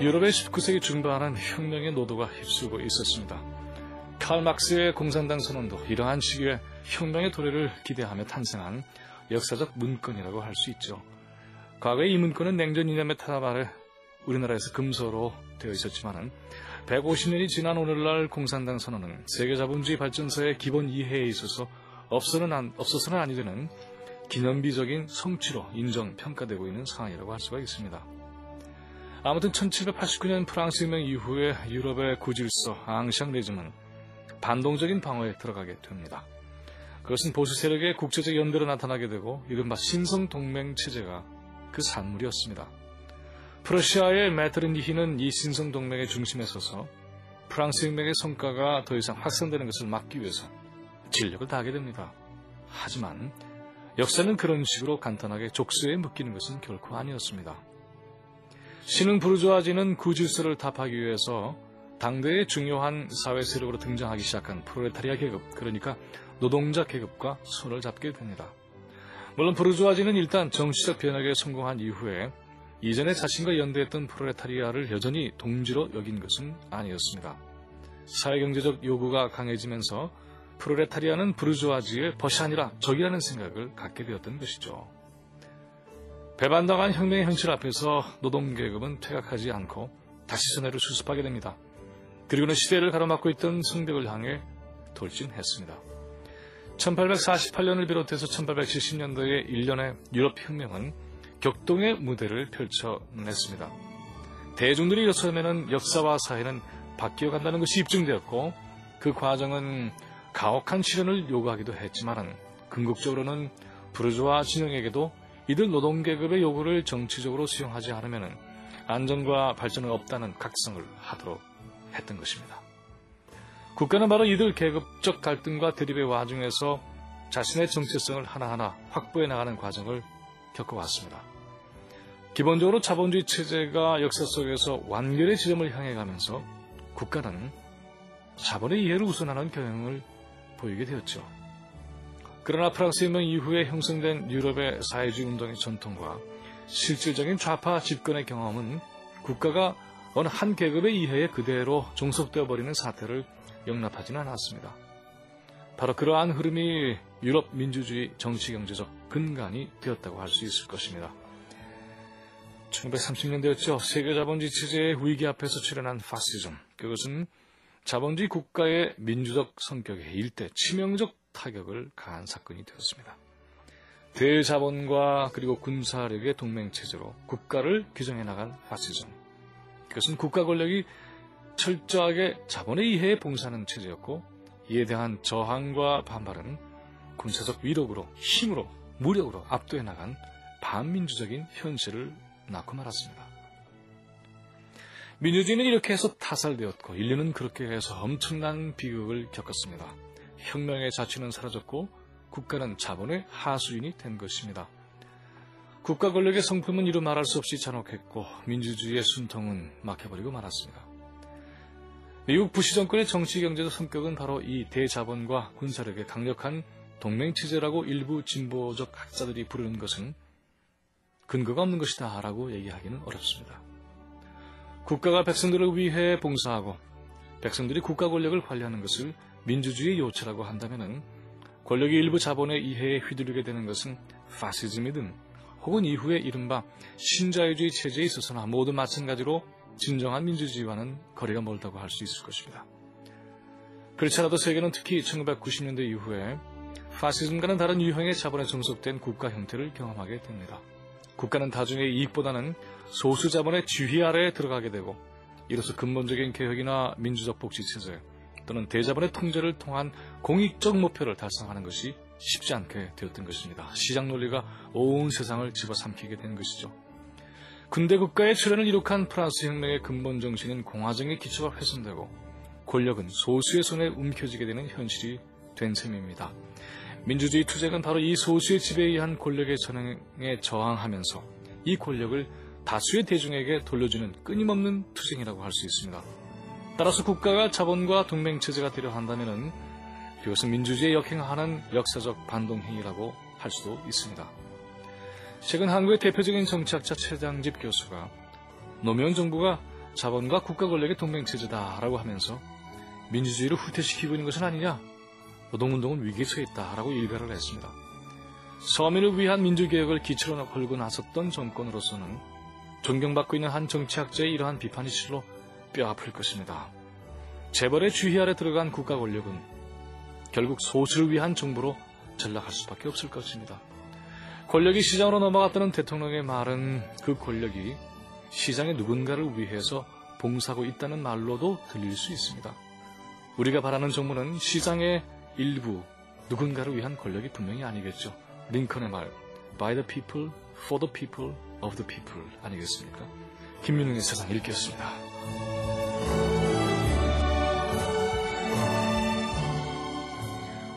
유럽의 19세기 중반은 혁명의 노도가 휩쓸고 있었습니다. 칼 막스의 공산당 선언도 이러한 시기에 혁명의 도래를 기대하며 탄생한 역사적 문건이라고 할 수 있죠. 과거에 이 문건은 냉전 이념의 탄압 아래 우리나라에서 금서로 되어 있었지만 150년이 지난 오늘날 공산당 선언은 세계 자본주의 발전사의 기본 이해에 있어서 없어서는, 안, 없어서는 아니 되는 기념비적인 성취로 인정, 평가되고 있는 상황이라고 할 수가 있습니다. 아무튼 1789년 프랑스 혁명 이후에 유럽의 구질서 앙샹 레즘은 반동적인 방어에 들어가게 됩니다. 그것은 보수 세력의 국제적 연대로 나타나게 되고 이른바 신성 동맹 체제가 그 산물이었습니다. 프러시아의 메트르니히는 이 신성 동맹의 중심에 서서 프랑스 혁명의 성과가 더 이상 확산되는 것을 막기 위해서 진력을 다하게 됩니다. 하지만 역사는 그런 식으로 간단하게 족쇄에 묶이는 것은 결코 아니었습니다. 신흥 부르주아지는 구질서를 답하기 위해서 당대의 중요한 사회 세력으로 등장하기 시작한 프로레타리아 계급, 그러니까 노동자 계급과 손을 잡게 됩니다. 물론 부르주아지는 일단 정치적 변혁에 성공한 이후에 이전에 자신과 연대했던 프로레타리아를 여전히 동지로 여긴 것은 아니었습니다. 사회경제적 요구가 강해지면서 프로레타리아는 부르주아지의 벗이 아니라 적이라는 생각을 갖게 되었던 것이죠. 배반당한 혁명의 현실 앞에서 노동계급은 퇴각하지 않고 다시 전해를 수습하게 됩니다. 그리고는 시대를 가로막고 있던 성벽을 향해 돌진했습니다. 1848년을 비롯해서 1870년도의 일련의 유럽 혁명은 격동의 무대를 펼쳐냈습니다. 대중들이 일어서면은 역사와 사회는 바뀌어 간다는 것이 입증되었고 그 과정은 가혹한 시련을 요구하기도 했지만 궁극적으로는 부르주아 진영에게도 이들 노동계급의 요구를 정치적으로 수용하지 않으면 안전과 발전은 없다는 각성을 하도록 했던 것입니다. 국가는 바로 이들 계급적 갈등과 대립의 와중에서 자신의 정체성을 하나하나 확보해 나가는 과정을 겪어왔습니다. 기본적으로 자본주의 체제가 역사 속에서 완결의 지점을 향해 가면서 국가는 자본의 이해를 우선하는 경향을 보이게 되었죠. 그러나 프랑스 혁명 이후에 형성된 유럽의 사회주의 운동의 전통과 실질적인 좌파 집권의 경험은 국가가 어느 한 계급의 이해에 그대로 종속되어 버리는 사태를 용납하지는 않았습니다. 바로 그러한 흐름이 유럽 민주주의 정치 경제적 근간이 되었다고 할 수 있을 것입니다. 1930년대였죠. 세계 자본주의 체제의 위기 앞에서 출현한 파시즘. 그것은 자본주의 국가의 민주적 성격에 일대 치명적 타격을 가한 사건이 되었습니다. 대자본과 그리고 군사력의 동맹체제로 국가를 규정해 나간 파시즘. 그것은 국가 권력이 철저하게 자본의 이해에 봉사하는 체제였고 이에 대한 저항과 반발은 군사적 위력으로 힘으로 무력으로 압도해 나간 반민주적인 현실을 낳고 말았습니다. 민주주의는 이렇게 해서 타살되었고 인류는 그렇게 해서 엄청난 비극을 겪었습니다. 혁명의 자취는 사라졌고 국가는 자본의 하수인이 된 것입니다. 국가 권력의 성품은 이루 말할 수 없이 잔혹했고 민주주의의 순통은 막혀버리고 말았습니다. 미국 부시 정권의 정치 경제적 성격은 바로 이 대자본과 군사력의 강력한 동맹 체제라고 일부 진보적 학자들이 부르는 것은 근거가 없는 것이다 라고 얘기하기는 어렵습니다. 국가가 백성들을 위해 봉사하고 백성들이 국가 권력을 관리하는 것을 민주주의의 요체라고 한다면 권력이 일부 자본의 이해에 휘둘리게 되는 것은 파시즘이든 혹은 이후에 이른바 신자유주의 체제에 있어서나 모두 마찬가지로 진정한 민주주의와는 거리가 멀다고 할 수 있을 것입니다. 그렇지 않아도 세계는 특히 1990년대 이후에 파시즘과는 다른 유형의 자본에 종속된 국가 형태를 경험하게 됩니다. 국가는 다중의 이익보다는 소수 자본의 지휘 아래에 들어가게 되고 이로써 근본적인 개혁이나 민주적 복지 체제 또는 대자본의 통제를 통한 공익적 목표를 달성하는 것이 쉽지 않게 되었던 것입니다. 시장 논리가 온 세상을 집어삼키게 된 것이죠. 군대 국가의 출현을 이룩한 프랑스 혁명의 근본 정신인 공화정의 기초가 훼손되고 권력은 소수의 손에 움켜쥐게 되는 현실이 된 셈입니다. 민주주의 투쟁은 바로 이 소수의 지배에 의한 권력의 전행에 저항하면서 이 권력을 다수의 대중에게 돌려주는 끊임없는 투쟁이라고 할 수 있습니다. 따라서 국가가 자본과 동맹체제가 되려 한다면 이것은 민주주의에 역행하는 역사적 반동행위라고 할 수도 있습니다. 최근 한국의 대표적인 정치학자 최장집 교수가 노무현 정부가 자본과 국가 권력의 동맹체제다라고 하면서 민주주의를 후퇴시키고 있는 것은 아니냐 노동운동은 위기에 처해 있다라고 일가를 했습니다. 서민을 위한 민주개혁을 기초로 걸고 나섰던 정권으로서는 존경받고 있는 한 정치학자의 이러한 비판이 실로 뼈 아플 것입니다. 재벌의 주의 아래 들어간 국가 권력은 결국 소수를 위한 정부로 전락할 수밖에 없을 것입니다. 권력이 시장으로 넘어갔다는 대통령의 말은 그 권력이 시장의 누군가를 위해서 봉사하고 있다는 말로도 들릴 수 있습니다. 우리가 바라는 정부는 시장의 일부 누군가를 위한 권력이 분명히 아니겠죠. 링컨의 말 By the people, for the people, of the people 아니겠습니까? 김민웅의 세상 읽겠습니다. Oh.